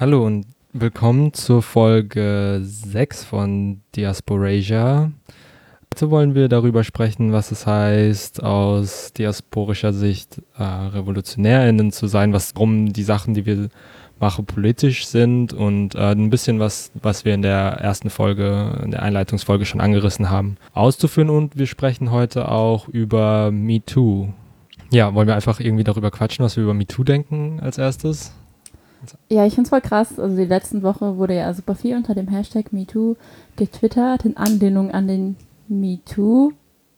Hallo und willkommen zur Folge 6 von Diasporasia. Heute wollen wir darüber sprechen, was es heißt, aus diasporischer Sicht äh, RevolutionärInnen zu sein, was rum die Sachen, die wir machen, politisch sind und äh, ein bisschen was, was wir in der ersten Folge, in der Einleitungsfolge schon angerissen haben, auszuführen. Und wir sprechen heute auch über MeToo. Ja, wollen wir einfach irgendwie darüber quatschen, was wir über MeToo denken als erstes? Ja, ich finde es voll krass. Also die letzten Woche wurde ja super viel unter dem Hashtag MeToo getwittert in Anlehnung an den MeToo.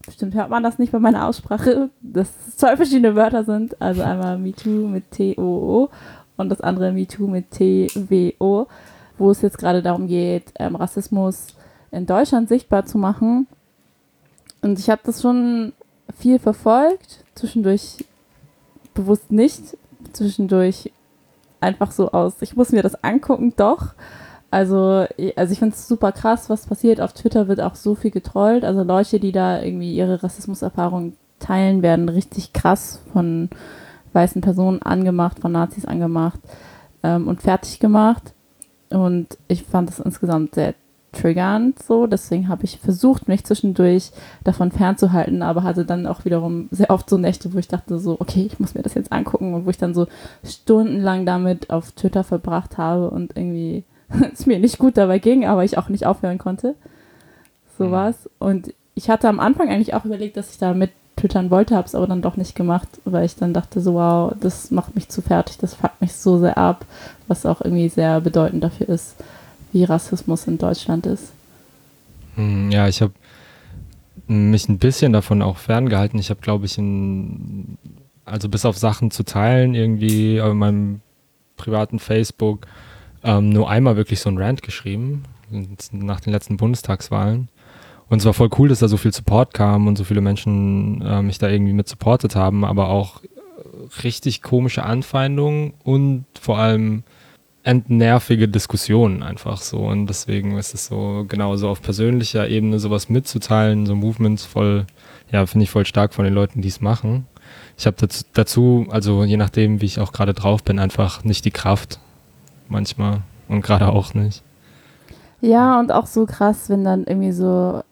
Bestimmt hört man das nicht bei meiner Aussprache, dass es zwei verschiedene Wörter sind. Also einmal MeToo mit T-O-O und das andere MeToo mit T-W-O, wo es jetzt gerade darum geht, ähm, Rassismus in Deutschland sichtbar zu machen. Und ich habe das schon viel verfolgt, zwischendurch bewusst nicht, zwischendurch einfach so aus, ich muss mir das angucken, doch. Also, also ich finde es super krass, was passiert. Auf Twitter wird auch so viel getrollt. Also Leute, die da irgendwie ihre Rassismuserfahrung teilen, werden richtig krass von weißen Personen angemacht, von Nazis angemacht ähm, und fertig gemacht. Und ich fand das insgesamt sehr triggernd so. Deswegen habe ich versucht, mich zwischendurch davon fernzuhalten, aber hatte dann auch wiederum sehr oft so Nächte, wo ich dachte so, okay, ich muss mir das jetzt angucken und wo ich dann so stundenlang damit auf Twitter verbracht habe und irgendwie es mir nicht gut dabei ging, aber ich auch nicht aufhören konnte. So mhm. was. Und ich hatte am Anfang eigentlich auch überlegt, dass ich da mit twittern wollte, habe es aber dann doch nicht gemacht, weil ich dann dachte so, wow, das macht mich zu fertig, das fuckt mich so sehr ab, was auch irgendwie sehr bedeutend dafür ist, wie Rassismus in Deutschland ist. Hm, ja, ich habe mich ein bisschen davon auch ferngehalten. Ich habe, glaube ich, in, also bis auf Sachen zu teilen, irgendwie auf meinem privaten Facebook, ähm, nur einmal wirklich so ein Rant geschrieben, nach den letzten Bundestagswahlen. Und es war voll cool, dass da so viel Support kam und so viele Menschen äh, mich da irgendwie mit supportet haben, aber auch richtig komische Anfeindungen und vor allem entnervige Diskussionen einfach so. Und deswegen ist es so, genau so auf persönlicher Ebene sowas mitzuteilen, so Movements voll, ja, finde ich voll stark von den Leuten, die es machen. Ich habe dazu, dazu, also je nachdem, wie ich auch gerade drauf bin, einfach nicht die Kraft manchmal und gerade auch nicht. Ja, und auch so krass, wenn dann irgendwie so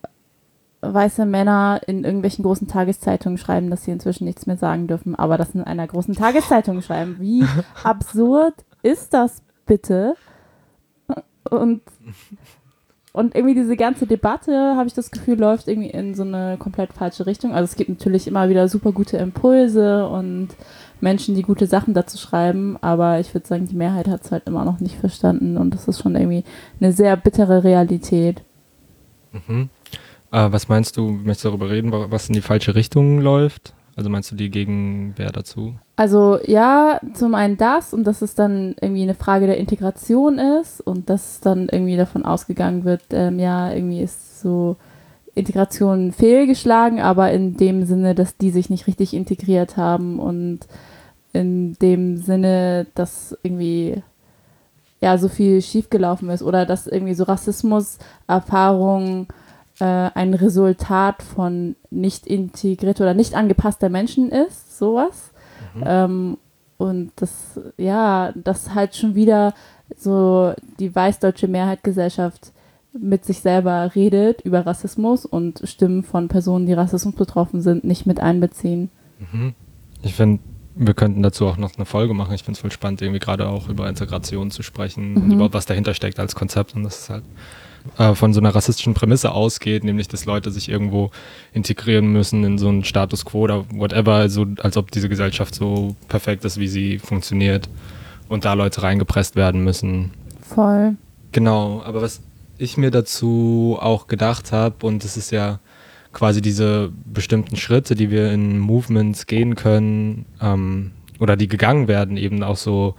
weiße Männer in irgendwelchen großen Tageszeitungen schreiben, dass sie inzwischen nichts mehr sagen dürfen, aber das in einer großen Tageszeitung schreiben. Wie absurd ist das bitte? Und, und irgendwie diese ganze Debatte, habe ich das Gefühl, läuft irgendwie in so eine komplett falsche Richtung. Also es gibt natürlich immer wieder super gute Impulse und Menschen, die gute Sachen dazu schreiben, aber ich würde sagen, die Mehrheit hat es halt immer noch nicht verstanden und das ist schon irgendwie eine sehr bittere Realität. Mhm. Äh, was meinst du, möchtest du darüber reden, was in die falsche Richtung läuft? Also meinst du die Gegenwehr dazu? Also ja, zum einen das und dass es dann irgendwie eine Frage der Integration ist und dass dann irgendwie davon ausgegangen wird, ähm, ja, irgendwie ist so Integration fehlgeschlagen, aber in dem Sinne, dass die sich nicht richtig integriert haben und in dem Sinne, dass irgendwie ja so viel schiefgelaufen ist oder dass irgendwie so Rassismuserfahrungen äh, ein Resultat von nicht integrierter oder nicht angepasster Menschen ist, sowas. Mhm. Ähm, und das, ja, das halt schon wieder so die weißdeutsche Mehrheitsgesellschaft mit sich selber redet über Rassismus und Stimmen von Personen, die Rassismus betroffen sind, nicht mit einbeziehen. Mhm. Ich finde, wir könnten dazu auch noch eine Folge machen. Ich finde es voll spannend, irgendwie gerade auch über Integration zu sprechen mhm. und überhaupt, was dahinter steckt als Konzept. Und das ist halt äh, von so einer rassistischen Prämisse ausgeht, nämlich dass Leute sich irgendwo integrieren müssen in so einen Status quo oder whatever, also als ob diese Gesellschaft so perfekt ist, wie sie funktioniert und da Leute reingepresst werden müssen. Voll. Genau, aber was ich mir dazu auch gedacht habe, und es ist ja quasi diese bestimmten Schritte, die wir in Movements gehen können ähm, oder die gegangen werden, eben auch so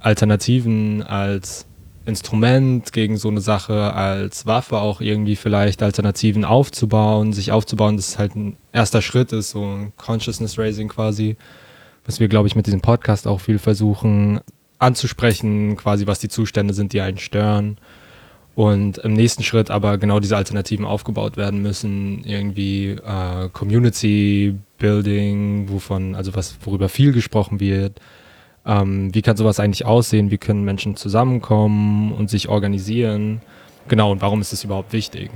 Alternativen als Instrument gegen so eine Sache, als Waffe auch irgendwie vielleicht Alternativen aufzubauen, sich aufzubauen, das ist halt ein erster Schritt ist, so ein Consciousness Raising quasi, was wir, glaube ich, mit diesem Podcast auch viel versuchen anzusprechen, quasi was die Zustände sind, die einen stören. Und im nächsten Schritt aber genau diese Alternativen aufgebaut werden müssen, irgendwie äh, Community Building, wovon, also was, worüber viel gesprochen wird, Ähm, wie kann sowas eigentlich aussehen? Wie können Menschen zusammenkommen und sich organisieren? Genau, und warum ist es überhaupt wichtig?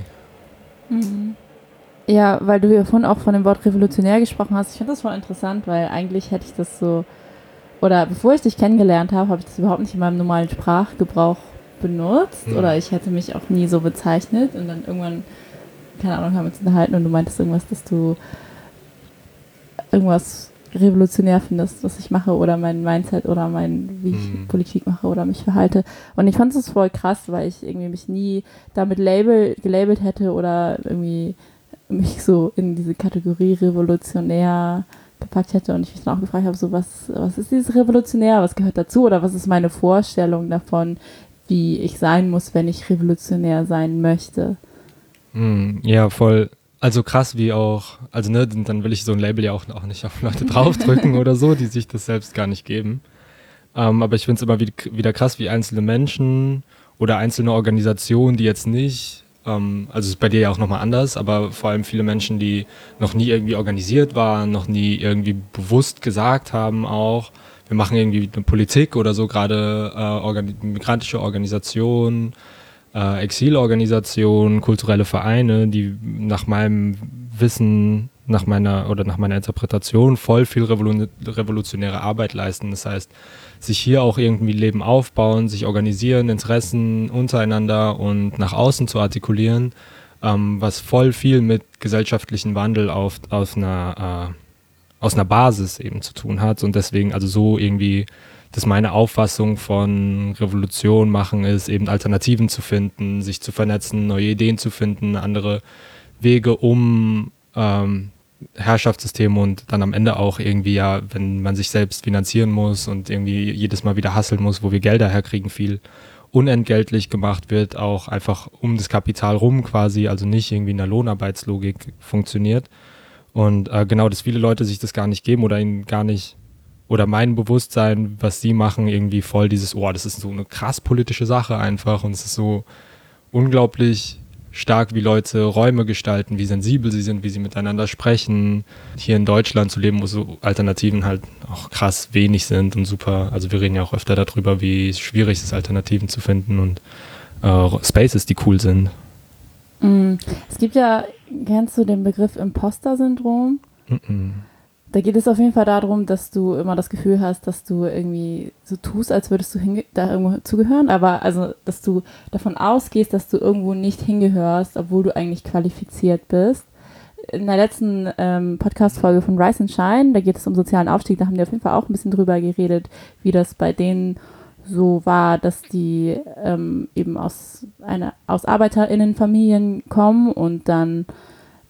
Mhm. Ja, weil du ja vorhin auch von dem Wort revolutionär gesprochen hast. Ich finde das voll interessant, weil eigentlich hätte ich das so, oder bevor ich dich kennengelernt habe, habe ich das überhaupt nicht in meinem normalen Sprachgebrauch benutzt mhm. oder ich hätte mich auch nie so bezeichnet und dann irgendwann, keine Ahnung, haben wir uns unterhalten und du meintest irgendwas, dass du irgendwas revolutionär findest, was ich mache oder mein Mindset oder mein, wie ich mhm. Politik mache oder mich verhalte. Und ich fand es voll krass, weil ich irgendwie mich nie damit label, gelabelt hätte oder irgendwie mich so in diese Kategorie revolutionär gepackt hätte und ich mich dann auch gefragt habe, so was, was ist dieses Revolutionär, was gehört dazu oder was ist meine Vorstellung davon, wie ich sein muss, wenn ich revolutionär sein möchte. Mm, ja, voll. Also krass, wie auch, also ne, dann will ich so ein Label ja auch, auch nicht auf Leute draufdrücken oder so, die sich das selbst gar nicht geben. Ähm, aber ich finde es immer wieder krass, wie einzelne Menschen oder einzelne Organisationen, die jetzt nicht, ähm, also ist bei dir ja auch nochmal anders, aber vor allem viele Menschen, die noch nie irgendwie organisiert waren, noch nie irgendwie bewusst gesagt haben auch, wir machen irgendwie eine Politik oder so, gerade äh, organi migrantische Organisationen, äh, Exilorganisationen, kulturelle Vereine, die nach meinem Wissen, nach meiner oder nach meiner Interpretation voll viel Revolu revolutionäre Arbeit leisten. Das heißt, sich hier auch irgendwie Leben aufbauen, sich organisieren, Interessen untereinander und nach außen zu artikulieren, ähm, was voll viel mit gesellschaftlichen Wandel auf, auf einer äh, aus einer Basis eben zu tun hat und deswegen also so irgendwie dass meine Auffassung von Revolution machen ist, eben Alternativen zu finden, sich zu vernetzen, neue Ideen zu finden, andere Wege um ähm, Herrschaftssysteme und dann am Ende auch irgendwie ja, wenn man sich selbst finanzieren muss und irgendwie jedes Mal wieder hasseln muss, wo wir Gelder herkriegen, viel unentgeltlich gemacht wird, auch einfach um das Kapital rum quasi, also nicht irgendwie in der Lohnarbeitslogik funktioniert. Und äh, genau, dass viele Leute sich das gar nicht geben oder ihnen gar nicht, oder mein Bewusstsein, was sie machen, irgendwie voll dieses, oh, das ist so eine krass politische Sache einfach und es ist so unglaublich stark, wie Leute Räume gestalten, wie sensibel sie sind, wie sie miteinander sprechen. Hier in Deutschland zu leben, wo so Alternativen halt auch krass wenig sind und super, also wir reden ja auch öfter darüber, wie schwierig es ist, Alternativen zu finden und äh, Spaces, die cool sind. Mm. Es gibt ja, kennst du den Begriff Imposter-Syndrom? Mm da geht es auf jeden Fall darum, dass du immer das Gefühl hast, dass du irgendwie so tust, als würdest du da irgendwo zugehören, aber also, dass du davon ausgehst, dass du irgendwo nicht hingehörst, obwohl du eigentlich qualifiziert bist. In der letzten ähm, Podcast-Folge von Rise and Shine, da geht es um sozialen Aufstieg, da haben die auf jeden Fall auch ein bisschen drüber geredet, wie das bei denen so war, dass die ähm, eben aus einer aus ArbeiterInnenfamilien kommen und dann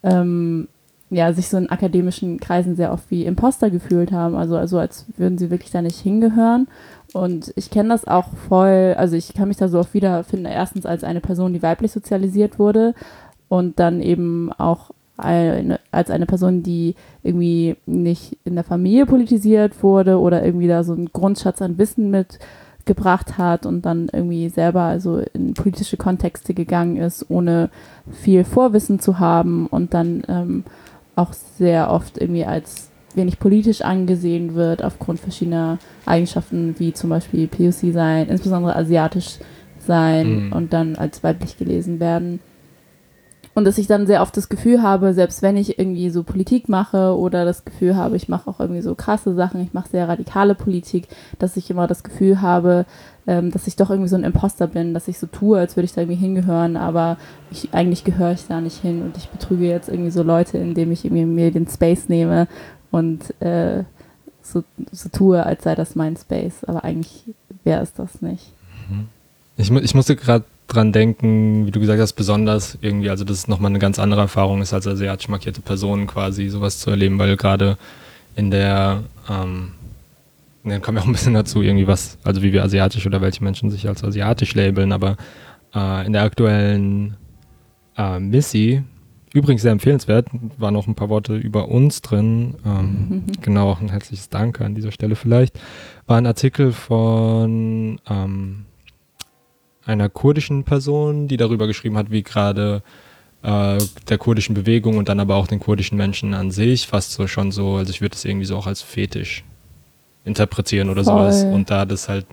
ähm, ja sich so in akademischen Kreisen sehr oft wie Imposter gefühlt haben, also also als würden sie wirklich da nicht hingehören. Und ich kenne das auch voll, also ich kann mich da so oft wiederfinden, erstens als eine Person, die weiblich sozialisiert wurde und dann eben auch eine, als eine Person, die irgendwie nicht in der Familie politisiert wurde oder irgendwie da so einen Grundschatz an Wissen mit gebracht hat und dann irgendwie selber also in politische Kontexte gegangen ist, ohne viel Vorwissen zu haben und dann ähm, auch sehr oft irgendwie als wenig politisch angesehen wird aufgrund verschiedener Eigenschaften wie zum Beispiel POC sein, insbesondere asiatisch sein mhm. und dann als weiblich gelesen werden. Und dass ich dann sehr oft das Gefühl habe, selbst wenn ich irgendwie so Politik mache oder das Gefühl habe, ich mache auch irgendwie so krasse Sachen, ich mache sehr radikale Politik, dass ich immer das Gefühl habe, ähm, dass ich doch irgendwie so ein Imposter bin, dass ich so tue, als würde ich da irgendwie hingehören, aber ich, eigentlich gehöre ich da nicht hin und ich betrüge jetzt irgendwie so Leute, indem ich irgendwie mir den Space nehme und äh, so, so tue, als sei das mein Space, aber eigentlich wäre es das nicht. Mhm. Ich, ich musste gerade dran denken, wie du gesagt hast, besonders irgendwie, also dass es nochmal eine ganz andere Erfahrung ist, als asiatisch markierte Personen quasi sowas zu erleben, weil gerade in der, ähm, dann kommen wir auch ein bisschen dazu, irgendwie was, also wie wir asiatisch oder welche Menschen sich als asiatisch labeln, aber äh, in der aktuellen äh, Missy, übrigens sehr empfehlenswert, waren noch ein paar Worte über uns drin, ähm, genau, ein herzliches Danke an dieser Stelle vielleicht, war ein Artikel von ähm, einer kurdischen Person, die darüber geschrieben hat, wie gerade äh, der kurdischen Bewegung und dann aber auch den kurdischen Menschen an sich fast so schon so, also ich würde es irgendwie so auch als Fetisch interpretieren oder Voll. sowas. Und da das halt,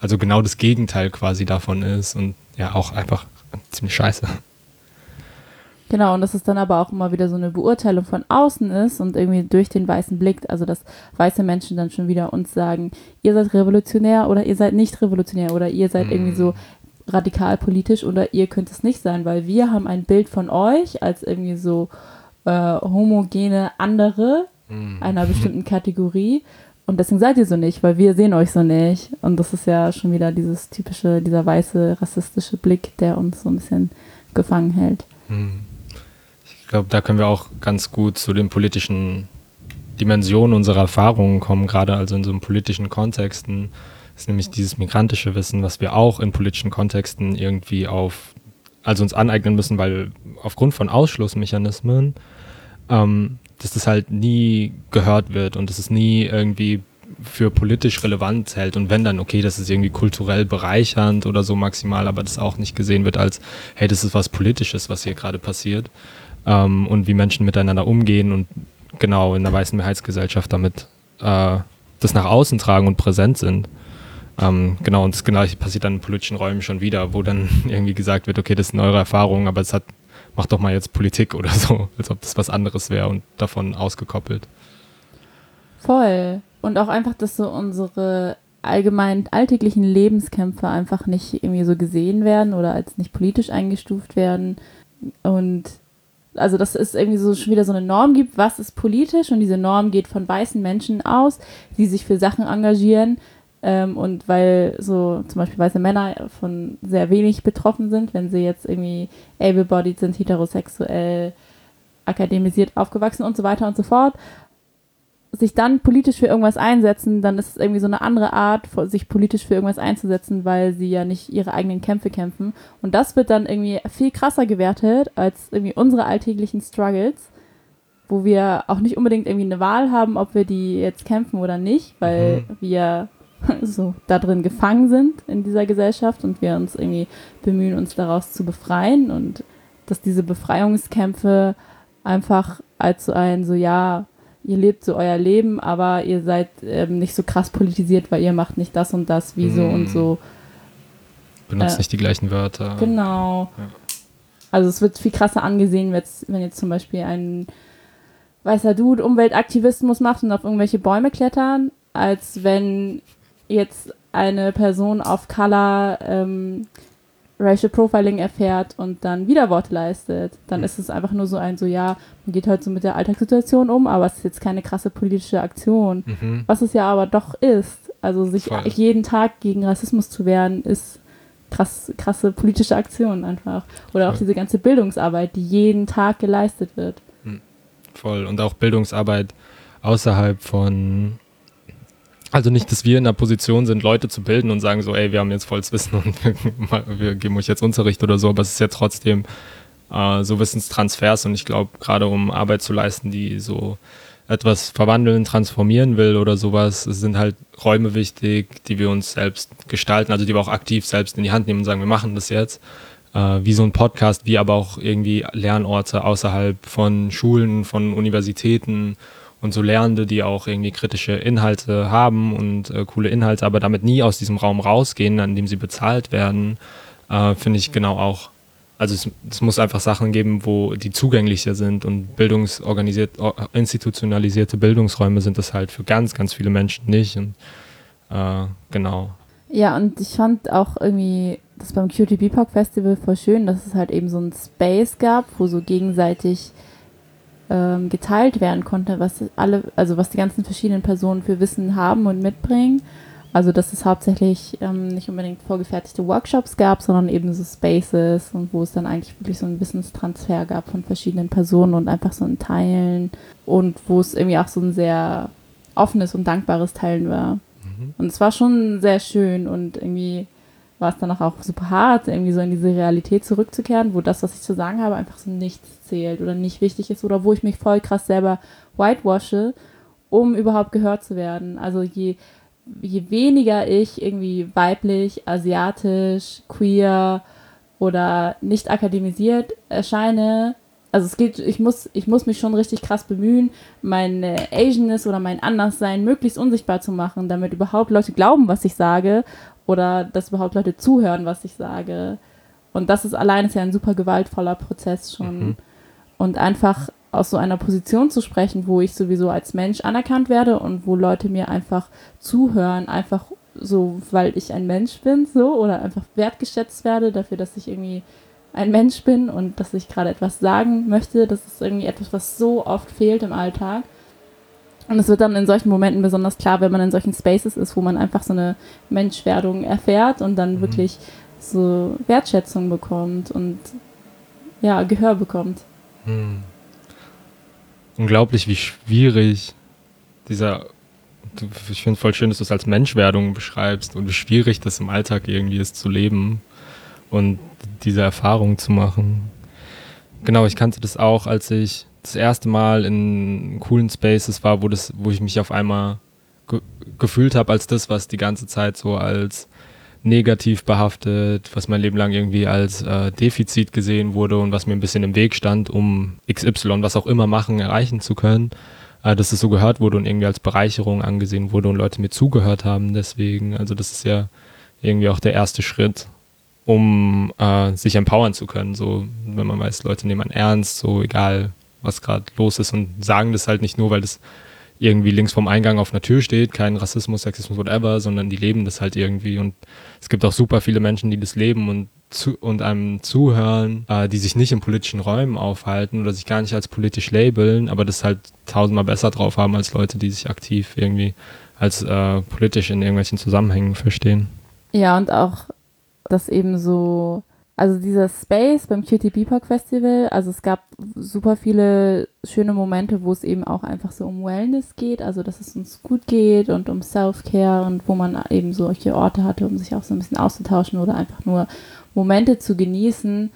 also genau das Gegenteil quasi davon ist und ja auch einfach ziemlich scheiße. Genau, und dass es dann aber auch immer wieder so eine Beurteilung von außen ist und irgendwie durch den weißen Blick, also dass weiße Menschen dann schon wieder uns sagen, ihr seid revolutionär oder ihr seid nicht revolutionär oder ihr seid mhm. irgendwie so radikal politisch oder ihr könnt es nicht sein, weil wir haben ein Bild von euch als irgendwie so äh, homogene andere mhm. einer bestimmten Kategorie und deswegen seid ihr so nicht, weil wir sehen euch so nicht. Und das ist ja schon wieder dieses typische, dieser weiße rassistische Blick, der uns so ein bisschen gefangen hält. Mhm glaube, da können wir auch ganz gut zu den politischen Dimensionen unserer Erfahrungen kommen, gerade also in so einem politischen Kontexten. Das ist nämlich dieses migrantische Wissen, was wir auch in politischen Kontexten irgendwie auf, also uns aneignen müssen, weil aufgrund von Ausschlussmechanismen, ähm, dass das halt nie gehört wird und dass es nie irgendwie für politisch relevant hält und wenn dann, okay, das ist irgendwie kulturell bereichernd oder so maximal, aber das auch nicht gesehen wird als, hey, das ist was Politisches, was hier gerade passiert ähm, und wie Menschen miteinander umgehen und genau in der weißen Mehrheitsgesellschaft damit äh, das nach außen tragen und präsent sind. Ähm, genau, und das gleiche passiert dann in politischen Räumen schon wieder, wo dann irgendwie gesagt wird, okay, das sind eure Erfahrungen, aber es hat, macht doch mal jetzt Politik oder so, als ob das was anderes wäre und davon ausgekoppelt. Voll. Und auch einfach, dass so unsere allgemein alltäglichen Lebenskämpfe einfach nicht irgendwie so gesehen werden oder als nicht politisch eingestuft werden. Und also dass es irgendwie so schon wieder so eine Norm gibt, was ist politisch und diese Norm geht von weißen Menschen aus, die sich für Sachen engagieren ähm, und weil so zum Beispiel weiße Männer von sehr wenig betroffen sind, wenn sie jetzt irgendwie able-bodied sind, heterosexuell, akademisiert aufgewachsen und so weiter und so fort sich dann politisch für irgendwas einsetzen, dann ist es irgendwie so eine andere Art, sich politisch für irgendwas einzusetzen, weil sie ja nicht ihre eigenen Kämpfe kämpfen. Und das wird dann irgendwie viel krasser gewertet als irgendwie unsere alltäglichen Struggles, wo wir auch nicht unbedingt irgendwie eine Wahl haben, ob wir die jetzt kämpfen oder nicht, weil mhm. wir so da drin gefangen sind in dieser Gesellschaft und wir uns irgendwie bemühen, uns daraus zu befreien und dass diese Befreiungskämpfe einfach als so ein so ja ihr lebt so euer Leben, aber ihr seid ähm, nicht so krass politisiert, weil ihr macht nicht das und das, wie so mm. und so. Benutzt äh, nicht die gleichen Wörter. Genau. Ja. Also es wird viel krasser angesehen, wenn jetzt zum Beispiel ein weißer Dude Umweltaktivismus macht und auf irgendwelche Bäume klettern, als wenn jetzt eine Person auf Color ähm, Racial Profiling erfährt und dann Widerworte leistet, dann mhm. ist es einfach nur so ein, so ja, man geht halt so mit der Alltagssituation um, aber es ist jetzt keine krasse politische Aktion. Mhm. Was es ja aber doch ist. Also sich Voll. jeden Tag gegen Rassismus zu wehren, ist krass, krasse politische Aktion einfach. Oder Voll. auch diese ganze Bildungsarbeit, die jeden Tag geleistet wird. Mhm. Voll. Und auch Bildungsarbeit außerhalb von also nicht, dass wir in der Position sind, Leute zu bilden und sagen so, ey, wir haben jetzt volles Wissen und wir, geben euch jetzt Unterricht oder so, aber es ist ja trotzdem äh, so Wissenstransfers und ich glaube, gerade um Arbeit zu leisten, die so etwas verwandeln, transformieren will oder sowas, sind halt Räume wichtig, die wir uns selbst gestalten, also die wir auch aktiv selbst in die Hand nehmen und sagen, wir machen das jetzt. Äh, wie so ein Podcast, wie aber auch irgendwie Lernorte außerhalb von Schulen, von Universitäten und so Lernende, die auch irgendwie kritische Inhalte haben und äh, coole Inhalte, aber damit nie aus diesem Raum rausgehen, an dem sie bezahlt werden, äh, finde ich genau auch. Also es, es, muss einfach Sachen geben, wo die zugänglicher sind und bildungsorganisiert, institutionalisierte Bildungsräume sind das halt für ganz, ganz viele Menschen nicht. Und äh, genau. Ja, und ich fand auch irgendwie das beim QT BIPOC Festival voll schön, dass es halt eben so ein Space gab, wo so gegenseitig ähm, geteilt werden konnte, was alle, also was die ganzen verschiedenen Personen für Wissen haben und mitbringen. Also dass es hauptsächlich ähm, nicht unbedingt vorgefertigte Workshops gab, sondern eben so Spaces und wo es dann eigentlich wirklich so einen Wissenstransfer gab von verschiedenen Personen und einfach so ein Teilen und wo es irgendwie auch so ein sehr offenes und dankbares Teilen war. Mhm. Und es war schon sehr schön und irgendwie war es danach auch super hart, irgendwie so in diese Realität zurückzukehren, wo das, was ich zu sagen habe, einfach so nichts zählt oder nicht wichtig ist oder wo ich mich voll krass selber whitewashe, um überhaupt gehört zu werden. Also je, je weniger ich irgendwie weiblich, asiatisch, queer oder nicht akademisiert erscheine, also es geht, ich muss, ich muss mich schon richtig krass bemühen, meine Asianness oder mein Anderssein möglichst unsichtbar zu machen, damit überhaupt Leute glauben, was ich sage oder dass überhaupt Leute zuhören, was ich sage. Und das ist allein ist ja ein super gewaltvoller Prozess schon. Mhm. Und einfach aus so einer Position zu sprechen, wo ich sowieso als Mensch anerkannt werde und wo Leute mir einfach zuhören, einfach so, weil ich ein Mensch bin, so, oder einfach wertgeschätzt werde dafür, dass ich irgendwie ein Mensch bin und dass ich gerade etwas sagen möchte. Das ist irgendwie etwas, was so oft fehlt im Alltag. Und es wird dann in solchen Momenten besonders klar, wenn man in solchen Spaces ist, wo man einfach so eine Menschwerdung erfährt und dann mhm. wirklich so Wertschätzung bekommt und ja, Gehör bekommt. Mhm. Unglaublich, wie schwierig dieser ich finde es voll schön, dass du es als Menschwerdung beschreibst und wie schwierig das im Alltag irgendwie ist zu leben und diese Erfahrung zu machen. Genau, ich kannte das auch, als ich das erste Mal in coolen Spaces war, wo, das, wo ich mich auf einmal ge gefühlt habe als das, was die ganze Zeit so als negativ behaftet, was mein Leben lang irgendwie als äh, Defizit gesehen wurde und was mir ein bisschen im Weg stand, um XY, was auch immer machen, erreichen zu können, äh, dass es so gehört wurde und irgendwie als Bereicherung angesehen wurde und Leute mir zugehört haben. Deswegen, also das ist ja irgendwie auch der erste Schritt, um äh, sich empowern zu können. So, wenn man weiß, Leute nehmen einen ernst, so egal, was gerade los ist und sagen das halt nicht nur, weil das irgendwie links vom Eingang auf einer Tür steht, kein Rassismus, Sexismus, whatever, sondern die leben das halt irgendwie. Und es gibt auch super viele Menschen, die das leben und, zu, und einem zuhören, äh, die sich nicht in politischen Räumen aufhalten oder sich gar nicht als politisch labeln, aber das halt tausendmal besser drauf haben als Leute, die sich aktiv irgendwie als äh, politisch in irgendwelchen Zusammenhängen verstehen. Ja, und auch das eben so, also dieser Space beim Cutie Beepock Festival, also es gab super viele schöne Momente, wo es eben auch einfach so um Wellness geht, also dass es uns gut geht und um Self-Care und wo man eben solche Orte hatte, um sich auch so ein bisschen auszutauschen oder einfach nur Momente zu genießen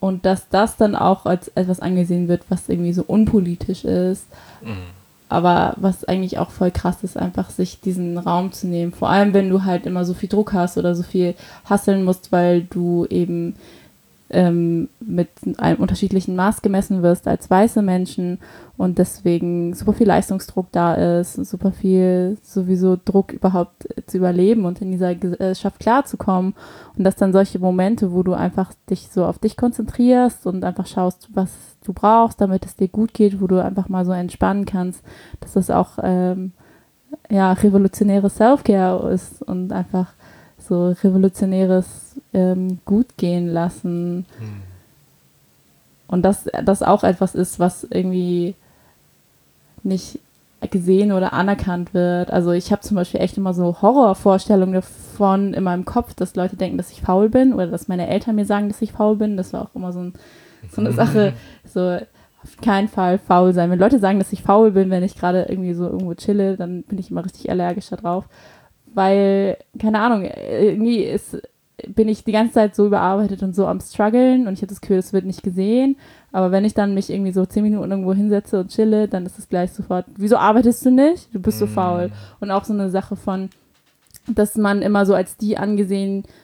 und dass das dann auch als etwas angesehen wird, was irgendwie so unpolitisch ist. Mhm aber was eigentlich auch voll krass ist, einfach sich diesen Raum zu nehmen. Vor allem, wenn du halt immer so viel Druck hast oder so viel hasseln musst, weil du eben ähm, mit einem unterschiedlichen Maß gemessen wirst als weiße Menschen und deswegen super viel Leistungsdruck da ist, super viel sowieso Druck überhaupt zu überleben und in dieser Gesellschaft klarzukommen. Und dass dann solche Momente, wo du einfach dich so auf dich konzentrierst und einfach schaust, was du brauchst, damit es dir gut geht, wo du einfach mal so entspannen kannst, dass das auch ähm, ja revolutionäre Self-Care ist und einfach so revolutionäres ähm, Gut gehen lassen. Hm. Und dass das auch etwas ist, was irgendwie nicht gesehen oder anerkannt wird. Also ich habe zum Beispiel echt immer so Horrorvorstellungen davon in meinem Kopf, dass Leute denken, dass ich faul bin oder dass meine Eltern mir sagen, dass ich faul bin. Das war auch immer so, ein, so eine Sache, so auf keinen Fall faul sein. Wenn Leute sagen, dass ich faul bin, wenn ich gerade irgendwie so irgendwo chille, dann bin ich immer richtig allergisch darauf weil, keine Ahnung, irgendwie ist, bin ich die ganze Zeit so überarbeitet und so am struggeln und ich habe das Gefühl, es wird nicht gesehen. Aber wenn ich dann mich irgendwie so zehn Minuten irgendwo hinsetze und chille, dann ist es gleich sofort, wieso arbeitest du nicht? Du bist so mm. faul. Und auch so eine Sache von, dass man immer so als die angesehen wird,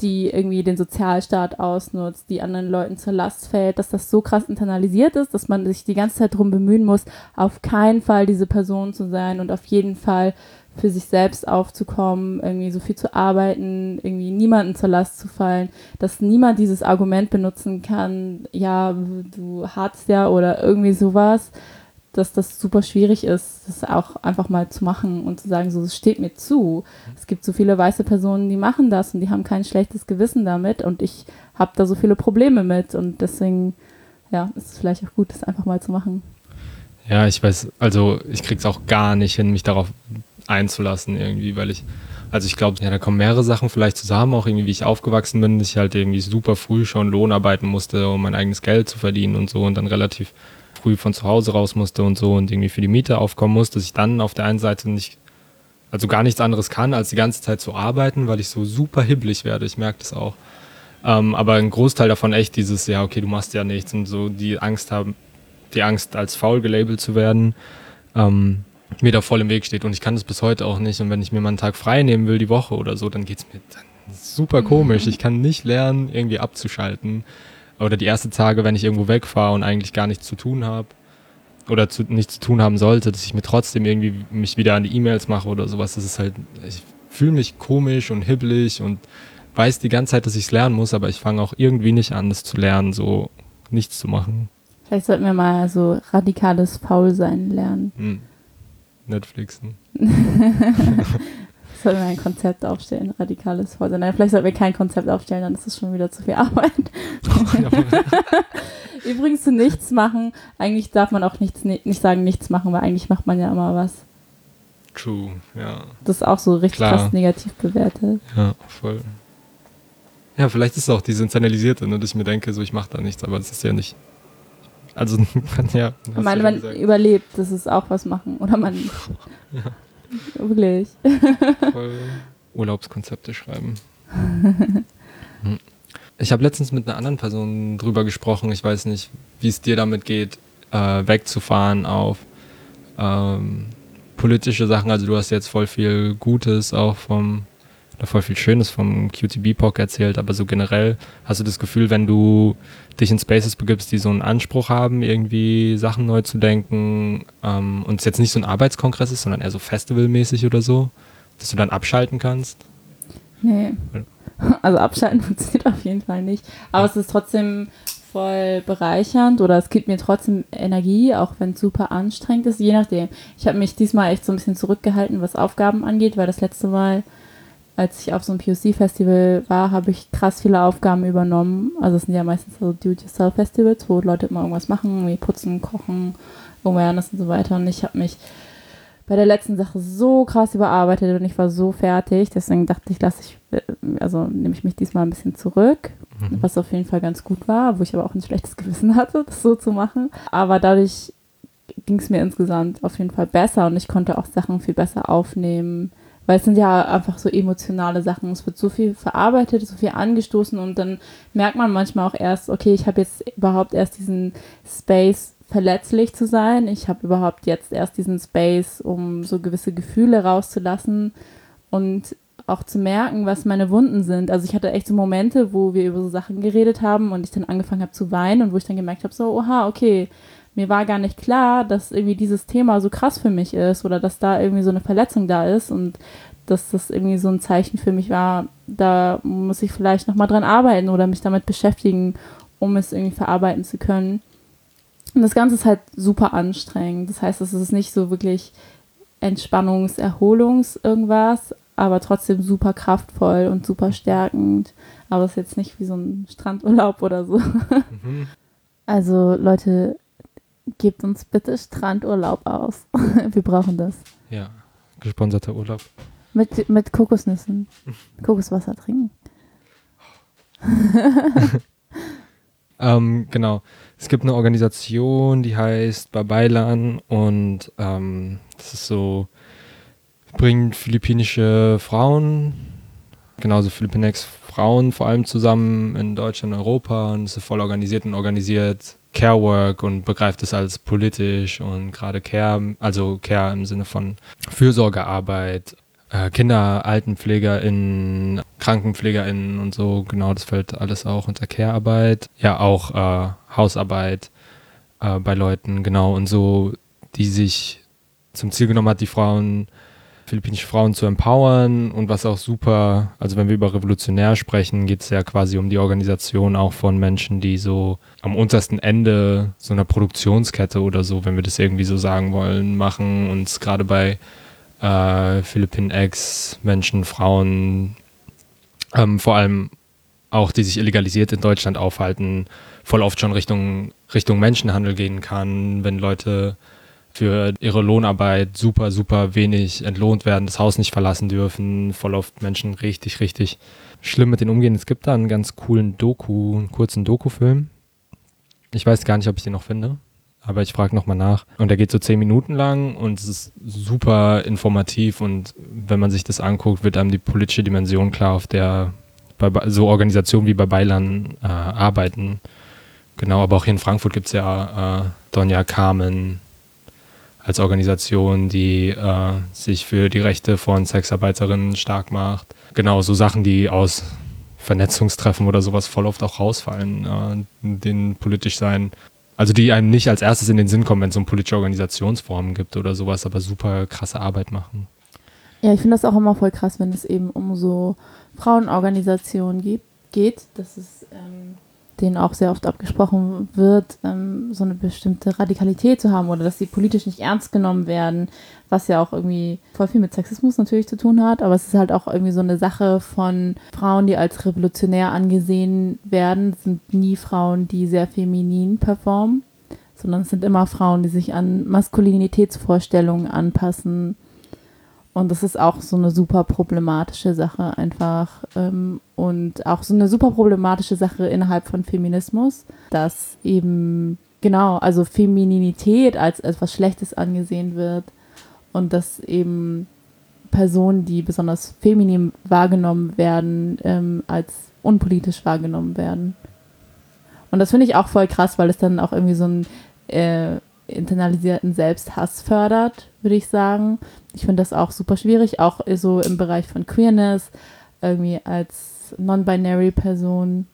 die irgendwie den Sozialstaat ausnutzt, die anderen Leuten zur Last fällt, dass das so krass internalisiert ist, dass man sich die ganze Zeit darum bemühen muss, auf keinen Fall diese Person zu sein und auf jeden Fall für sich selbst aufzukommen, irgendwie so viel zu arbeiten, irgendwie niemanden zur Last zu fallen, dass niemand dieses Argument benutzen kann, ja, du hast ja oder irgendwie sowas, dass das super schwierig ist, das auch einfach mal zu machen und zu sagen, so, es steht mir zu. Es gibt so viele weiße Personen, die machen das und die haben kein schlechtes Gewissen damit und ich habe da so viele Probleme mit und deswegen, ja, ist es vielleicht auch gut, das einfach mal zu machen. Ja, ich weiß, also ich krieg's auch gar nicht hin, mich darauf einzulassen irgendwie, weil ich, also ich glaube, ja, da kommen mehrere Sachen vielleicht zusammen, auch irgendwie, wie ich aufgewachsen bin, dass ich halt irgendwie super früh schon Lohn arbeiten musste, um mein eigenes Geld zu verdienen und so und dann relativ früh von zu Hause raus musste und so und irgendwie für die Miete aufkommen musste, dass ich dann auf der einen Seite nicht, also gar nichts anderes kann, als die ganze Zeit zu arbeiten, weil ich so super hibbelig werde. Ich merke das auch. Ähm, aber ein Großteil davon echt dieses, ja, okay, du machst ja nichts und so die Angst haben, die Angst als faul gelabelt zu werden. Ähm, mir da voll im Weg steht und ich kann das bis heute auch nicht. Und wenn ich mir mal einen Tag frei nehmen will, die Woche oder so, dann geht's mir dann super komisch. Ich kann nicht lernen, irgendwie abzuschalten. Oder die ersten Tage, wenn ich irgendwo wegfahre und eigentlich gar nichts zu tun habe oder zu, nichts zu tun haben sollte, dass ich mir trotzdem irgendwie mich wieder an die E-Mails mache oder sowas. Das ist halt, ich fühle mich komisch und hibbelig und weiß die ganze Zeit, dass ich es lernen muss, aber ich fange auch irgendwie nicht an, das zu lernen, so nichts zu machen. Vielleicht sollten wir mal so radikales Faulsein lernen. Hm. Netflixen. sollten wir ein Konzept aufstellen, radikales Faulsein. Nein, vielleicht sollten wir kein Konzept aufstellen, dann ist es schon wieder zu viel Arbeit. Übrigens zu nichts machen, eigentlich darf man auch nichts, nicht sagen nichts machen, weil eigentlich macht man ja immer was. True, ja. Das ist auch so richtig Klar. krass negativ bewertet. Ja, voll. Ja, vielleicht ist es auch dieses Internalisierte, ne, dass ich mir denke, so ich mache da nichts, aber das ist ja nicht. Also, ja. Ich meine, man gesagt. überlebt, das ist auch was machen. Oder man. ja. Wirklich. Voll Urlaubskonzepte schreiben. Hm. Ich habe letztens mit einer anderen Person drüber gesprochen. Ich weiß nicht, wie es dir damit geht, äh, wegzufahren auf ähm, politische Sachen. Also du hast jetzt voll viel Gutes auch vom oder voll viel Schönes vom QTB-Pock erzählt, aber so generell hast du das Gefühl, wenn du dich in Spaces begibst, die so einen Anspruch haben, irgendwie Sachen neu zu denken ähm, und es jetzt nicht so ein Arbeitskongress ist, sondern eher so festivalmäßig oder so, dass du dann abschalten kannst? Nee. Also abschalten funktioniert auf jeden Fall nicht. Aber es ist trotzdem voll bereichernd oder es gibt mir trotzdem Energie, auch wenn es super anstrengend ist, je nachdem. Ich habe mich diesmal echt so ein bisschen zurückgehalten, was Aufgaben angeht, weil das letzte Mal als ich auf so einem POC-Festival war, habe ich krass viele Aufgaben übernommen. Also es sind ja meistens so Do-it-yourself-Festivals, wo Leute immer irgendwas machen, wie putzen, kochen, Awareness und so weiter. Und ich habe mich bei der letzten Sache so krass überarbeitet und ich war so fertig. Deswegen dachte ich, lasse ich, also nehme ich mich diesmal ein bisschen zurück, mhm. was auf jeden Fall ganz gut war, wo ich aber auch ein schlechtes Gewissen hatte, das so zu machen. Aber dadurch ging es mir insgesamt auf jeden Fall besser und ich konnte auch Sachen viel besser aufnehmen weil es sind ja einfach so emotionale Sachen. Es wird so viel verarbeitet, so viel angestoßen und dann merkt man manchmal auch erst, okay, ich habe jetzt überhaupt erst diesen Space, verletzlich zu sein. Ich habe überhaupt jetzt erst diesen Space, um so gewisse Gefühle rauszulassen und auch zu merken, was meine Wunden sind. Also ich hatte echt so Momente, wo wir über so Sachen geredet haben und ich dann angefangen habe zu weinen und wo ich dann gemerkt habe, so, oha, okay, mir war gar nicht klar, dass irgendwie dieses Thema so krass für mich ist oder dass da irgendwie so eine Verletzung da ist und dass das irgendwie so ein Zeichen für mich war, da muss ich vielleicht nochmal dran arbeiten oder mich damit beschäftigen, um es irgendwie verarbeiten zu können. Und das Ganze ist halt super anstrengend. Das heißt, es ist nicht so wirklich Entspannungs-, Erholungs-, irgendwas, aber trotzdem super kraftvoll und super stärkend. Aber es ist jetzt nicht wie so ein Strandurlaub oder so. Mhm. Also Leute, gebt uns bitte Strandurlaub aus. Wir brauchen das. Ja, gesponserter Urlaub. Mit, mit Kokosnüssen. Kokoswasser trinken. ähm, genau. Es gibt eine Organisation, die heißt Babailan und ähm, das ist so, bringt philippinische Frauen, genauso Philippinex Frauen vor allem zusammen in Deutschland, Europa und es ist voll organisiert und organisiert Care Work und begreift es als politisch und gerade Care, also Care im Sinne von Fürsorgearbeit, äh, Kinder, AltenpflegerInnen, KrankenpflegerInnen und so, genau, das fällt alles auch unter Care-Arbeit. Ja, auch äh, Hausarbeit äh, bei Leuten, genau, und so, die sich zum Ziel genommen hat, die Frauen philippinische Frauen zu empowern und was auch super, also wenn wir über revolutionär sprechen, geht es ja quasi um die Organisation auch von Menschen, die so am untersten Ende so einer Produktionskette oder so, wenn wir das irgendwie so sagen wollen, machen. Und gerade bei äh, Philippinen-Ex, Menschen, Frauen, ähm, vor allem auch die sich illegalisiert in Deutschland aufhalten, voll oft schon Richtung, Richtung Menschenhandel gehen kann, wenn Leute für ihre Lohnarbeit super, super wenig entlohnt werden, das Haus nicht verlassen dürfen, voll oft Menschen richtig, richtig schlimm mit denen umgehen. Es gibt da einen ganz coolen Doku, einen kurzen Doku-Film. Ich weiß gar nicht, ob ich den noch finde, aber ich frage nochmal nach. Und der geht so zehn Minuten lang und es ist super informativ und wenn man sich das anguckt, wird einem die politische Dimension klar, auf der bei so Organisationen wie bei Beilan äh, arbeiten. Genau, aber auch hier in Frankfurt gibt es ja äh, Donja Carmen, als Organisation, die äh, sich für die Rechte von Sexarbeiterinnen stark macht. Genau, so Sachen, die aus Vernetzungstreffen oder sowas voll oft auch rausfallen, äh, denen politisch sein. Also die einem nicht als erstes in den Sinn kommen, wenn es um politische Organisationsformen gibt oder sowas, aber super krasse Arbeit machen. Ja, ich finde das auch immer voll krass, wenn es eben um so Frauenorganisationen geht. geht. Das ist ähm, denen auch sehr oft abgesprochen wird, ähm, so eine bestimmte Radikalität zu haben oder dass sie politisch nicht ernst genommen werden, was ja auch irgendwie voll viel mit Sexismus natürlich zu tun hat, aber es ist halt auch irgendwie so eine Sache von Frauen, die als revolutionär angesehen werden, sind nie Frauen, die sehr feminin performen, sondern es sind immer Frauen, die sich an Maskulinitätsvorstellungen anpassen und das ist auch so eine super problematische Sache einfach. Ähm, und auch so eine super problematische Sache innerhalb von Feminismus, dass eben, genau, also Femininität als etwas Schlechtes angesehen wird und dass eben Personen, die besonders feminin wahrgenommen werden, ähm, als unpolitisch wahrgenommen werden. Und das finde ich auch voll krass, weil es dann auch irgendwie so ein äh, internalisierten Selbsthass fördert, würde ich sagen. Ich finde das auch super schwierig, auch so im Bereich von Queerness, irgendwie als non-binary Person,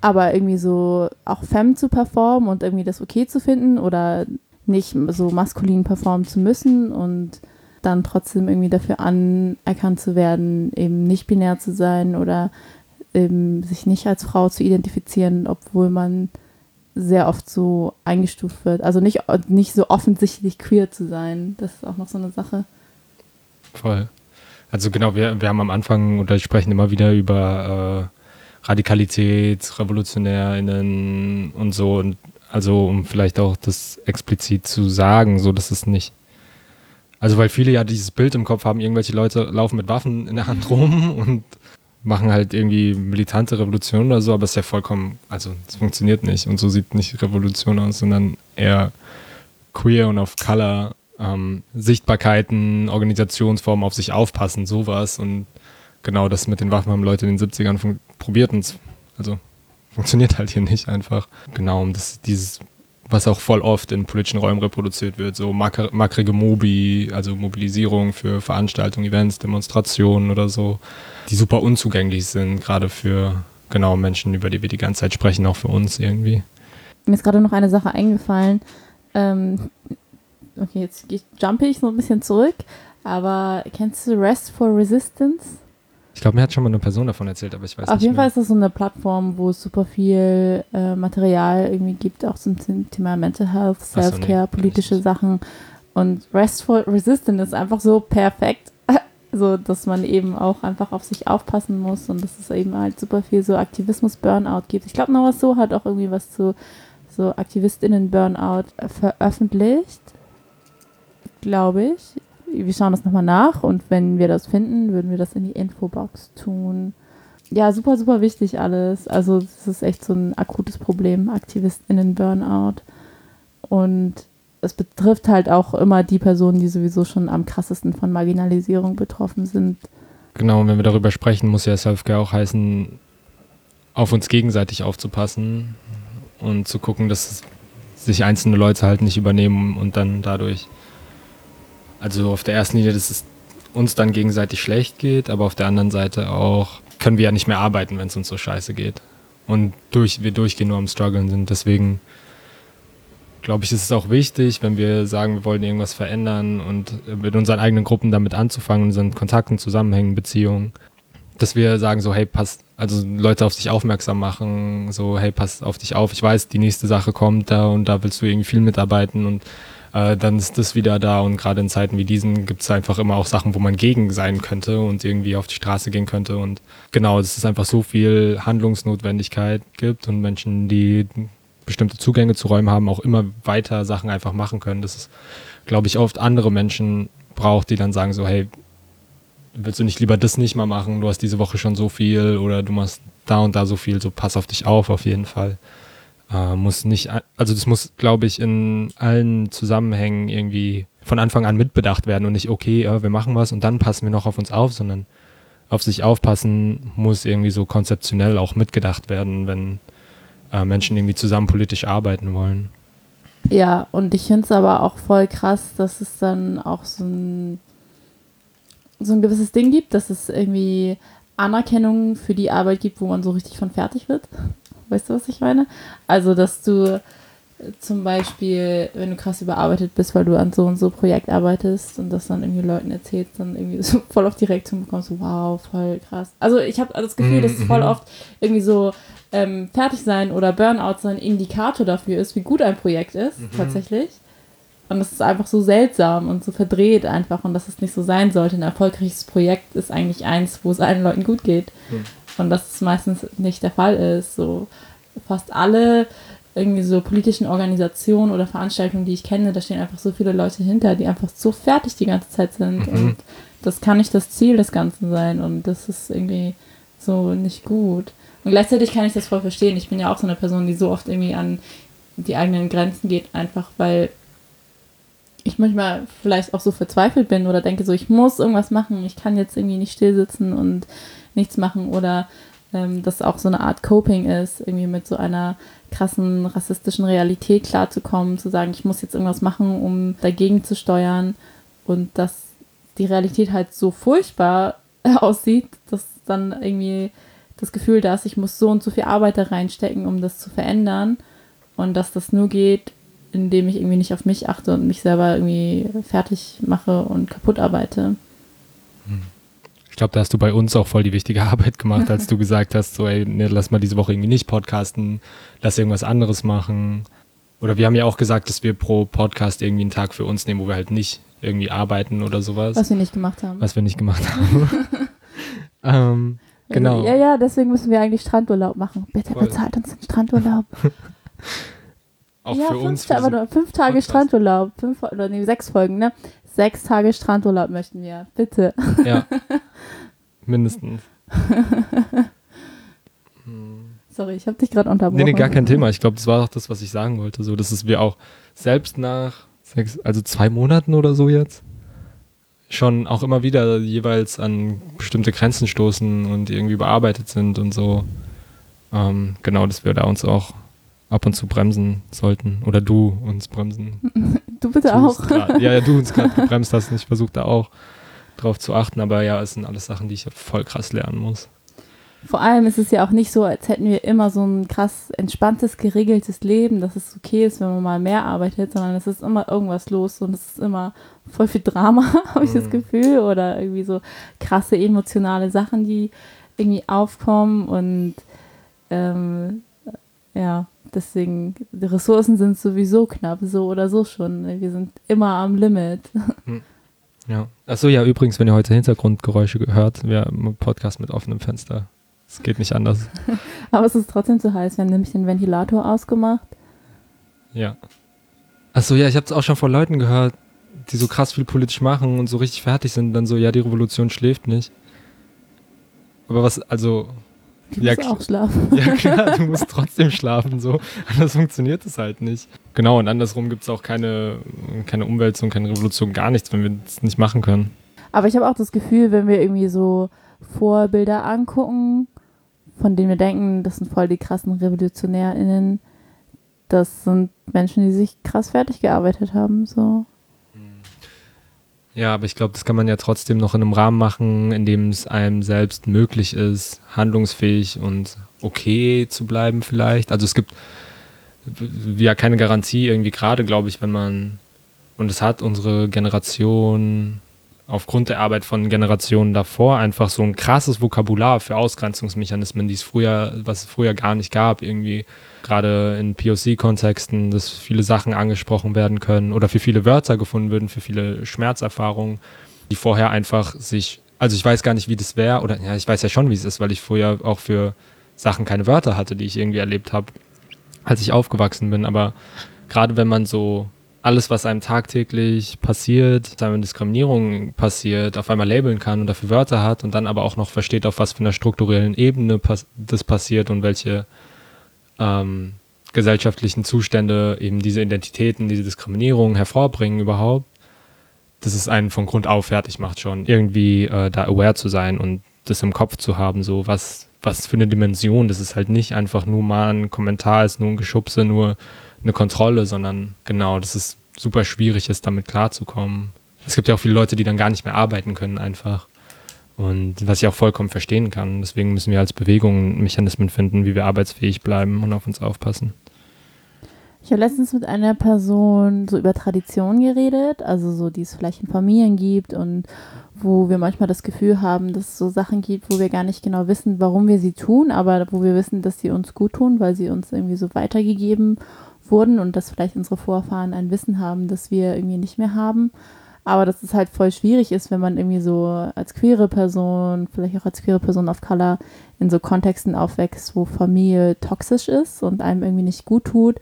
aber irgendwie so auch Femme zu performen und irgendwie das okay zu finden oder nicht so maskulin performen zu müssen und dann trotzdem irgendwie dafür anerkannt zu werden, eben nicht binär zu sein oder eben sich nicht als Frau zu identifizieren, obwohl man sehr oft so eingestuft wird. Also nicht, nicht so offensichtlich queer zu sein. Das ist auch noch so eine Sache. Voll. Also genau, wir, wir haben am Anfang oder sprechen immer wieder über äh, Radikalität, RevolutionärInnen und so. Und also um vielleicht auch das explizit zu sagen, so dass es nicht. Also weil viele ja dieses Bild im Kopf haben, irgendwelche Leute laufen mit Waffen in der Hand rum und machen halt irgendwie militante Revolution oder so, aber es ist ja vollkommen, also es funktioniert nicht und so sieht nicht Revolution aus, sondern eher queer und auf Color ähm, Sichtbarkeiten, Organisationsformen auf sich aufpassen, sowas und genau das mit den Waffen haben Leute in den 70ern probiert und also funktioniert halt hier nicht einfach. Genau, um das, dieses was auch voll oft in politischen Räumen reproduziert wird, so makrige Mobi, also Mobilisierung für Veranstaltungen, Events, Demonstrationen oder so, die super unzugänglich sind, gerade für genau Menschen, über die wir die ganze Zeit sprechen, auch für uns irgendwie. Mir ist gerade noch eine Sache eingefallen. Ähm, okay, jetzt jumpe ich so ein bisschen zurück, aber kennst du Rest for Resistance? Ich glaube, mir hat schon mal eine Person davon erzählt, aber ich weiß Auf nicht. Auf jeden mehr. Fall ist das so eine Plattform, wo es super viel äh, Material irgendwie gibt, auch zum Thema Mental Health, Self-Care, so, nee, politische Sachen. Und Restful Resistant ist einfach so perfekt. so, dass man eben auch einfach auf sich aufpassen muss und dass es eben halt super viel so Aktivismus-Burnout gibt. Ich glaube, Noah So hat auch irgendwie was zu so AktivistInnen-Burnout veröffentlicht. Glaube ich wir schauen das nochmal nach und wenn wir das finden, würden wir das in die Infobox tun. Ja, super, super wichtig alles. Also es ist echt so ein akutes Problem, AktivistInnen-Burnout. Und es betrifft halt auch immer die Personen, die sowieso schon am krassesten von Marginalisierung betroffen sind. Genau, und wenn wir darüber sprechen, muss ja Selfcare auch heißen, auf uns gegenseitig aufzupassen und zu gucken, dass sich einzelne Leute halt nicht übernehmen und dann dadurch also auf der ersten Linie, dass es uns dann gegenseitig schlecht geht, aber auf der anderen Seite auch können wir ja nicht mehr arbeiten, wenn es uns so scheiße geht. Und durch, wir durchgehen nur am Struggeln sind. Deswegen glaube ich, ist es auch wichtig, wenn wir sagen, wir wollen irgendwas verändern und mit unseren eigenen Gruppen damit anzufangen, unseren Kontakten, Zusammenhängen, Beziehungen, dass wir sagen so, hey, pass, also Leute auf sich aufmerksam machen, so, hey, pass auf dich auf, ich weiß, die nächste Sache kommt da und da willst du irgendwie viel mitarbeiten und äh, dann ist das wieder da. Und gerade in Zeiten wie diesen gibt es einfach immer auch Sachen, wo man gegen sein könnte und irgendwie auf die Straße gehen könnte. Und genau, dass es einfach so viel Handlungsnotwendigkeit gibt und Menschen, die bestimmte Zugänge zu Räumen haben, auch immer weiter Sachen einfach machen können. Das ist, glaube ich, oft andere Menschen braucht, die dann sagen so, hey, willst du nicht lieber das nicht mal machen? Du hast diese Woche schon so viel oder du machst da und da so viel, so pass auf dich auf, auf jeden Fall. Äh, muss nicht, also das muss, glaube ich, in allen Zusammenhängen irgendwie von Anfang an mitbedacht werden und nicht, okay, äh, wir machen was und dann passen wir noch auf uns auf, sondern auf sich aufpassen muss irgendwie so konzeptionell auch mitgedacht werden, wenn äh, Menschen irgendwie zusammen politisch arbeiten wollen. Ja, und ich finde es aber auch voll krass, dass es dann auch so ein, so ein gewisses Ding gibt, dass es irgendwie Anerkennung für die Arbeit gibt, wo man so richtig von fertig wird. Weißt du, was ich meine? Also, dass du zum Beispiel, wenn du krass überarbeitet bist, weil du an so und so Projekt arbeitest und das dann irgendwie Leuten erzählst, dann irgendwie so voll auf die Reaktion bekommst, wow, voll krass. Also ich habe das Gefühl, dass es voll Mhm. oft irgendwie so ähm, fertig sein oder Burnout so ein Indikator dafür ist, wie gut ein Projekt ist, Mhm. tatsächlich. Und das ist einfach so seltsam und so verdreht einfach und dass es nicht so sein sollte. Ein erfolgreiches Projekt ist eigentlich eins, wo es allen Leuten gut geht. Mhm. Und dass es meistens nicht der Fall ist. So fast alle irgendwie so politischen Organisationen oder Veranstaltungen, die ich kenne, da stehen einfach so viele Leute hinter, die einfach so fertig die ganze Zeit sind. Mhm. Und das kann nicht das Ziel des Ganzen sein. Und das ist irgendwie so nicht gut. Und gleichzeitig kann ich das voll verstehen. Ich bin ja auch so eine Person, die so oft irgendwie an die eigenen Grenzen geht, einfach weil ich manchmal vielleicht auch so verzweifelt bin oder denke so, ich muss irgendwas machen, ich kann jetzt irgendwie nicht still sitzen und nichts machen oder ähm, das auch so eine Art Coping ist, irgendwie mit so einer krassen rassistischen Realität klarzukommen, zu sagen, ich muss jetzt irgendwas machen, um dagegen zu steuern und dass die Realität halt so furchtbar aussieht, dass dann irgendwie das Gefühl da ist, ich muss so und so viel Arbeit da reinstecken, um das zu verändern und dass das nur geht, indem ich irgendwie nicht auf mich achte und mich selber irgendwie fertig mache und kaputt arbeite. Ich glaube, da hast du bei uns auch voll die wichtige Arbeit gemacht, als du gesagt hast, so, ey, nee, lass mal diese Woche irgendwie nicht podcasten, lass irgendwas anderes machen. Oder wir haben ja auch gesagt, dass wir pro Podcast irgendwie einen Tag für uns nehmen, wo wir halt nicht irgendwie arbeiten oder sowas, Was wir nicht gemacht haben. was wir nicht gemacht haben. ähm, genau. Ja, ja, deswegen müssen wir eigentlich Strandurlaub machen. Bitte Voll. bezahlt uns den Strandurlaub. auch ja, für fünf, uns. Für aber nur fünf Tage Podcast. Strandurlaub. Fünf, oder nee, sechs Folgen, ne? Sechs Tage Strandurlaub möchten wir. Bitte. ja, mindestens. Sorry, ich habe dich gerade unterbrochen. Nee, nee, gar kein Thema. Ich glaube, das war auch das, was ich sagen wollte. So, dass es wir auch selbst nach sechs, also zwei Monaten oder so jetzt schon auch immer wieder jeweils an bestimmte Grenzen stoßen und irgendwie überarbeitet sind und so. Ähm, genau, dass wir da uns auch ab und zu bremsen sollten. Oder du uns bremsen. Du bitte auch. grad. Ja, ja, du uns gerade gebremst hast und ich versuche da auch drauf zu achten. Aber ja, es sind alles Sachen, die ich voll krass lernen muss. Vor allem ist es ja auch nicht so, als hätten wir immer so ein krass entspanntes, geregeltes Leben, dass es okay ist, wenn man mal mehr arbeitet, sondern es ist immer irgendwas los und es ist immer voll viel Drama, habe ich das Mhm. Gefühl, oder irgendwie so krasse emotionale Sachen, die irgendwie aufkommen und ähm, ja, deswegen, die Ressourcen sind sowieso knapp, so oder so schon. Wir sind immer am Limit. Ja. Achso, ja, übrigens, wenn ihr heute Hintergrundgeräusche hört, wir haben einen Podcast mit offenem Fenster. Es geht nicht anders. Aber es ist trotzdem zu heiß. Wir haben nämlich den Ventilator ausgemacht. Ja. Achso, ja, ich habe es auch schon von Leuten gehört, die so krass viel politisch machen und so richtig fertig sind, dann so, ja, die Revolution schläft nicht. Aber was, also, Du Ja, auch schlafen. ja klar, du musst trotzdem schlafen, so. Anders funktioniert es halt nicht. Genau, und andersrum gibt es auch keine, keine Umwälzung, keine Revolution, gar nichts, wenn wir das nicht machen können. Aber ich habe auch das Gefühl, wenn wir irgendwie so Vorbilder angucken, von denen wir denken, das sind voll die krassen RevolutionärInnen, das sind Menschen, die sich krass fertig gearbeitet haben. So. Ja, aber ich glaube, das kann man ja trotzdem noch in einem Rahmen machen, in dem es einem selbst möglich ist, handlungsfähig und okay zu bleiben vielleicht. Also es gibt ja keine Garantie irgendwie gerade, glaube ich, wenn man, und es hat unsere Generation aufgrund der Arbeit von Generationen davor einfach so ein krasses Vokabular für Ausgrenzungsmechanismen, die es früher, was es früher gar nicht gab, irgendwie gerade in POC-Kontexten, dass viele Sachen angesprochen werden können oder für viele Wörter gefunden würden, für viele Schmerzerfahrungen, die vorher einfach sich, also ich weiß gar nicht, wie das wäre, oder ja, ich weiß ja schon, wie es ist, weil ich früher auch für Sachen keine Wörter hatte, die ich irgendwie erlebt habe, als ich aufgewachsen bin, aber gerade wenn man so alles, was einem tagtäglich passiert, wenn Diskriminierung passiert, auf einmal labeln kann und dafür Wörter hat und dann aber auch noch versteht, auf was für einer strukturellen Ebene pass das passiert und welche ähm, gesellschaftlichen Zustände eben diese Identitäten, diese Diskriminierung hervorbringen überhaupt, dass es einen von Grund auf fertig macht schon, irgendwie äh, da aware zu sein und das im Kopf zu haben, so was, was für eine Dimension, das ist halt nicht einfach nur mal ein Kommentar, ist nur ein Geschubse, nur eine Kontrolle, sondern genau, dass es super schwierig ist, damit klarzukommen. Es gibt ja auch viele Leute, die dann gar nicht mehr arbeiten können einfach, Und was ich auch vollkommen verstehen kann. Deswegen müssen wir als Bewegung Mechanismen finden, wie wir arbeitsfähig bleiben und auf uns aufpassen. Ich habe letztens mit einer Person so über Tradition geredet, also so, die es vielleicht in Familien gibt und wo wir manchmal das Gefühl haben, dass es so Sachen gibt, wo wir gar nicht genau wissen, warum wir sie tun, aber wo wir wissen, dass sie uns gut tun, weil sie uns irgendwie so weitergegeben wurden und dass vielleicht unsere Vorfahren ein Wissen haben, das wir irgendwie nicht mehr haben. Aber dass es halt voll schwierig ist, wenn man irgendwie so als queere Person, vielleicht auch als queere Person of Color in so Kontexten aufwächst, wo Familie toxisch ist und einem irgendwie nicht gut tut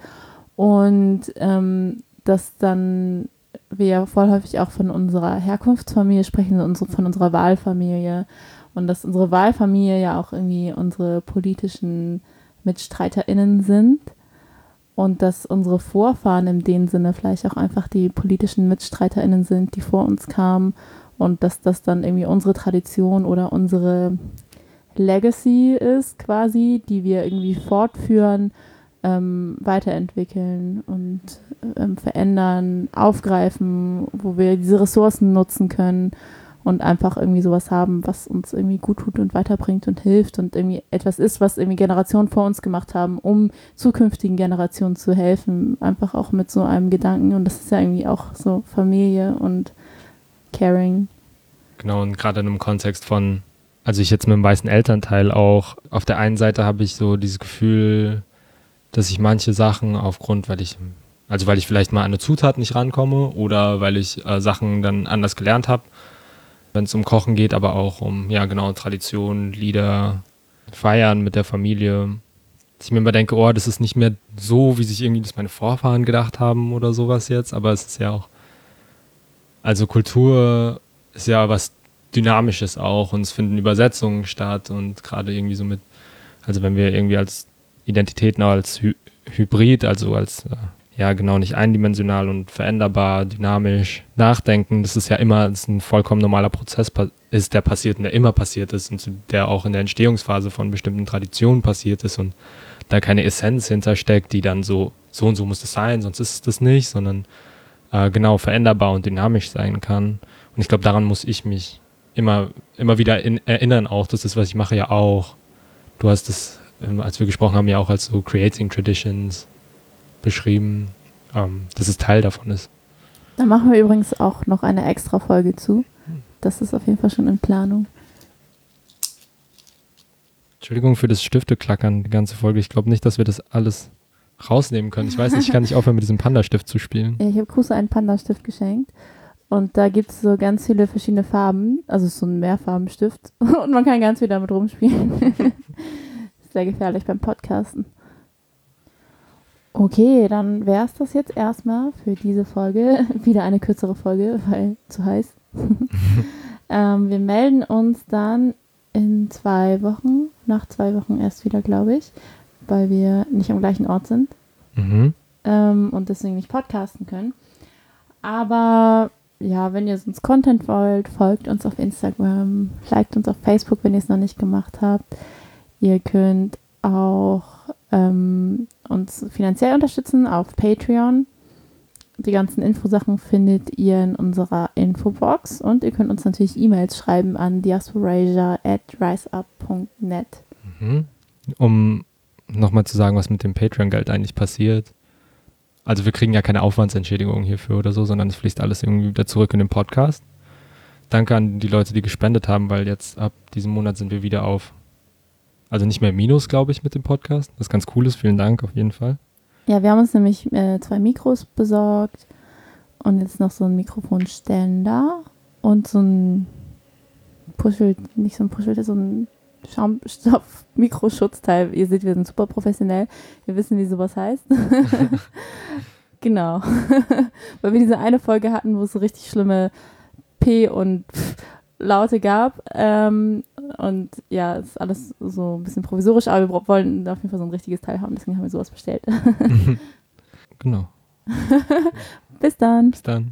und ähm, dass dann wir ja voll häufig auch von unserer Herkunftsfamilie sprechen, von unserer Wahlfamilie. Und dass unsere Wahlfamilie ja auch irgendwie unsere politischen MitstreiterInnen sind. Und dass unsere Vorfahren in dem Sinne vielleicht auch einfach die politischen MitstreiterInnen sind, die vor uns kamen. Und dass das dann irgendwie unsere Tradition oder unsere Legacy ist, quasi, die wir irgendwie fortführen ähm, weiterentwickeln und ähm, verändern, aufgreifen, wo wir diese Ressourcen nutzen können und einfach irgendwie sowas haben, was uns irgendwie gut tut und weiterbringt und hilft und irgendwie etwas ist, was irgendwie Generationen vor uns gemacht haben, um zukünftigen Generationen zu helfen, einfach auch mit so einem Gedanken und das ist ja irgendwie auch so Familie und Caring. Genau, und gerade in einem Kontext von, also ich jetzt mit dem weißen Elternteil auch, auf der einen Seite habe ich so dieses Gefühl, dass ich manche Sachen aufgrund, weil ich, also weil ich vielleicht mal an eine Zutat nicht rankomme oder weil ich äh, Sachen dann anders gelernt habe, wenn es um Kochen geht, aber auch um, ja genau, Tradition, Lieder, Feiern mit der Familie. Dass ich mir immer denke, oh, das ist nicht mehr so, wie sich irgendwie das meine Vorfahren gedacht haben oder sowas jetzt, aber es ist ja auch, also Kultur ist ja was Dynamisches auch und es finden Übersetzungen statt und gerade irgendwie so mit, also wenn wir irgendwie als Identitäten als Hy Hybrid, also als äh, ja genau nicht eindimensional und veränderbar, dynamisch nachdenken. Das ist ja immer das ist ein vollkommen normaler Prozess ist, der passiert und der immer passiert ist und der auch in der Entstehungsphase von bestimmten Traditionen passiert ist und da keine Essenz hintersteckt, die dann so so und so muss es sein, sonst ist es das nicht, sondern äh, genau veränderbar und dynamisch sein kann. Und ich glaube, daran muss ich mich immer immer wieder in, erinnern auch. Das ist was ich mache ja auch. Du hast es ähm, als wir gesprochen haben, ja auch als so Creating Traditions beschrieben, ähm, dass es Teil davon ist. Da machen wir übrigens auch noch eine extra Folge zu. Das ist auf jeden Fall schon in Planung. Entschuldigung für das Stifteklackern, die ganze Folge. Ich glaube nicht, dass wir das alles rausnehmen können. Ich weiß nicht, ich kann nicht aufhören, mit diesem Panda-Stift zu spielen. Ja, ich habe Kruse einen Panda-Stift geschenkt. Und da gibt es so ganz viele verschiedene Farben. Also so ein Mehrfarbenstift. Und man kann ganz viel damit rumspielen. sehr gefährlich beim Podcasten. Okay, dann wäre es das jetzt erstmal für diese Folge. Wieder eine kürzere Folge, weil zu heiß. ähm, wir melden uns dann in zwei Wochen, nach zwei Wochen erst wieder, glaube ich, weil wir nicht am gleichen Ort sind mhm. ähm, und deswegen nicht podcasten können. Aber ja, wenn ihr sonst Content wollt, folgt uns auf Instagram, liked uns auf Facebook, wenn ihr es noch nicht gemacht habt. Ihr könnt auch ähm, uns finanziell unterstützen auf Patreon. Die ganzen Infosachen findet ihr in unserer Infobox und ihr könnt uns natürlich E-Mails schreiben an diasporasia at riseup.net. Mhm. Um nochmal zu sagen, was mit dem Patreon-Geld eigentlich passiert. Also wir kriegen ja keine Aufwandsentschädigung hierfür oder so, sondern es fließt alles irgendwie wieder zurück in den Podcast. Danke an die Leute, die gespendet haben, weil jetzt ab diesem Monat sind wir wieder auf also nicht mehr Minus, glaube ich, mit dem Podcast. Das ist ganz cool ist. Vielen Dank auf jeden Fall. Ja, wir haben uns nämlich äh, zwei Mikros besorgt und jetzt noch so ein Mikrofonständer und so ein Puschel, nicht so ein Puschel, so ein Schaumstoff-Mikroschutzteil. Ihr seht, wir sind super professionell. Wir wissen, wie sowas heißt. genau. Weil wir diese eine Folge hatten, wo es so richtig schlimme P und Pf Laute gab. Ähm, und ja, ist alles so ein bisschen provisorisch, aber wir wollen auf jeden Fall so ein richtiges Teil haben, deswegen haben wir sowas bestellt. genau. Bis dann. Bis dann.